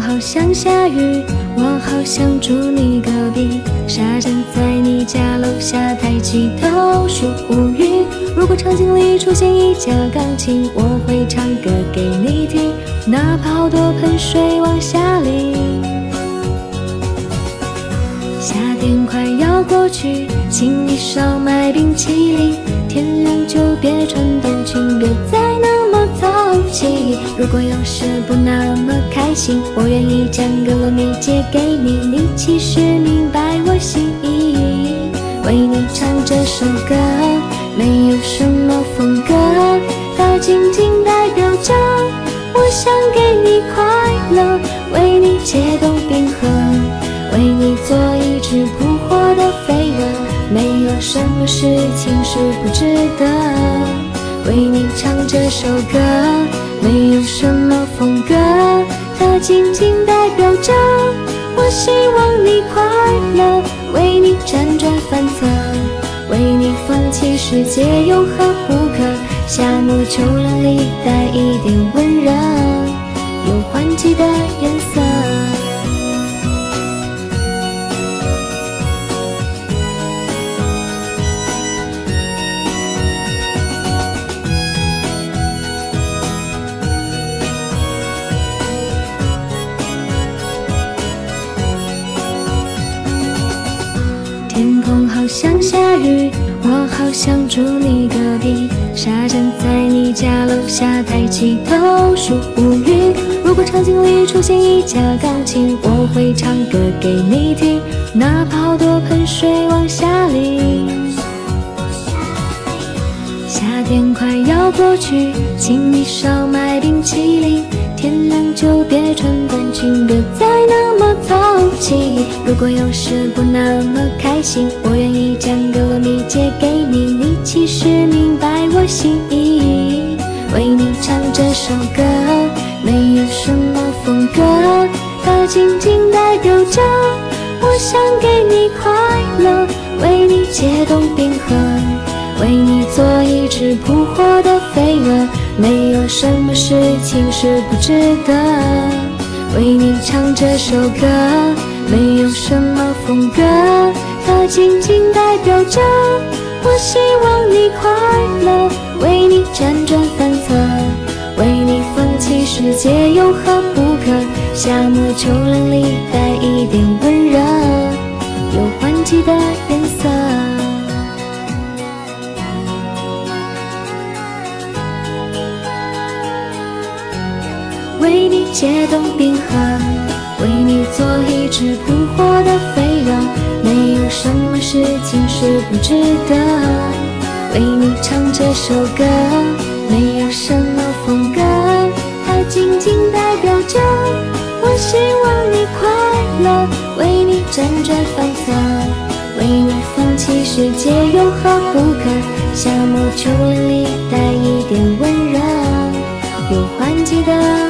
好像下雨，我好想住你隔壁。傻站在你家楼下抬起头数乌云。如果场景里出现一架钢琴，我会唱歌给你听，哪怕好多盆水往下淋。夏天快要过去，请你少买冰淇淋。天亮就别穿短裙，别再那么淘气。如果有时不那么开心，我愿意将歌罗密借给你，你其实明白我心意。为你唱这首歌，没有什么风格，它仅仅代表着我想给你快乐，为你解冻冰河，为你做一只扑火的飞蛾。没有什么事情是不值得为你唱这首歌，没有什么风格，仅仅代表着我希望你快乐，为你辗转反侧，为你放弃世界有何不可？夏末秋凉里带一点温热，有换季的风好像下雨，我好想住你隔壁。傻站在你家楼下抬起头数乌云。如果场景里出现一架钢琴，我会唱歌给你听，哪怕好多盆水往下天快要过去，请你少买冰淇淋。天冷就别穿短裙，别再那么淘气。如果有时不那么开心，我愿意将格洛米借给你，你其实明白我心意。为你唱这首歌，没有什么风格，它仅仅代表着我想给你快乐，为你解冻冰河，扑火的飞蛾。没有什么事情是不值得为你唱这首歌，没有什么风格，它仅仅代表着我希望你快乐，为你辗转反侧，为你放弃世界有何不可？夏末秋凉为你解冻冰河为你做一只扑火的飞蛾没有什么事情是不值得。为你唱这首歌没有什么风格它仅仅代表着我希望你快乐为你辗转反侧为你放弃世界有何不可？夏末秋凉里带一点温热有换季的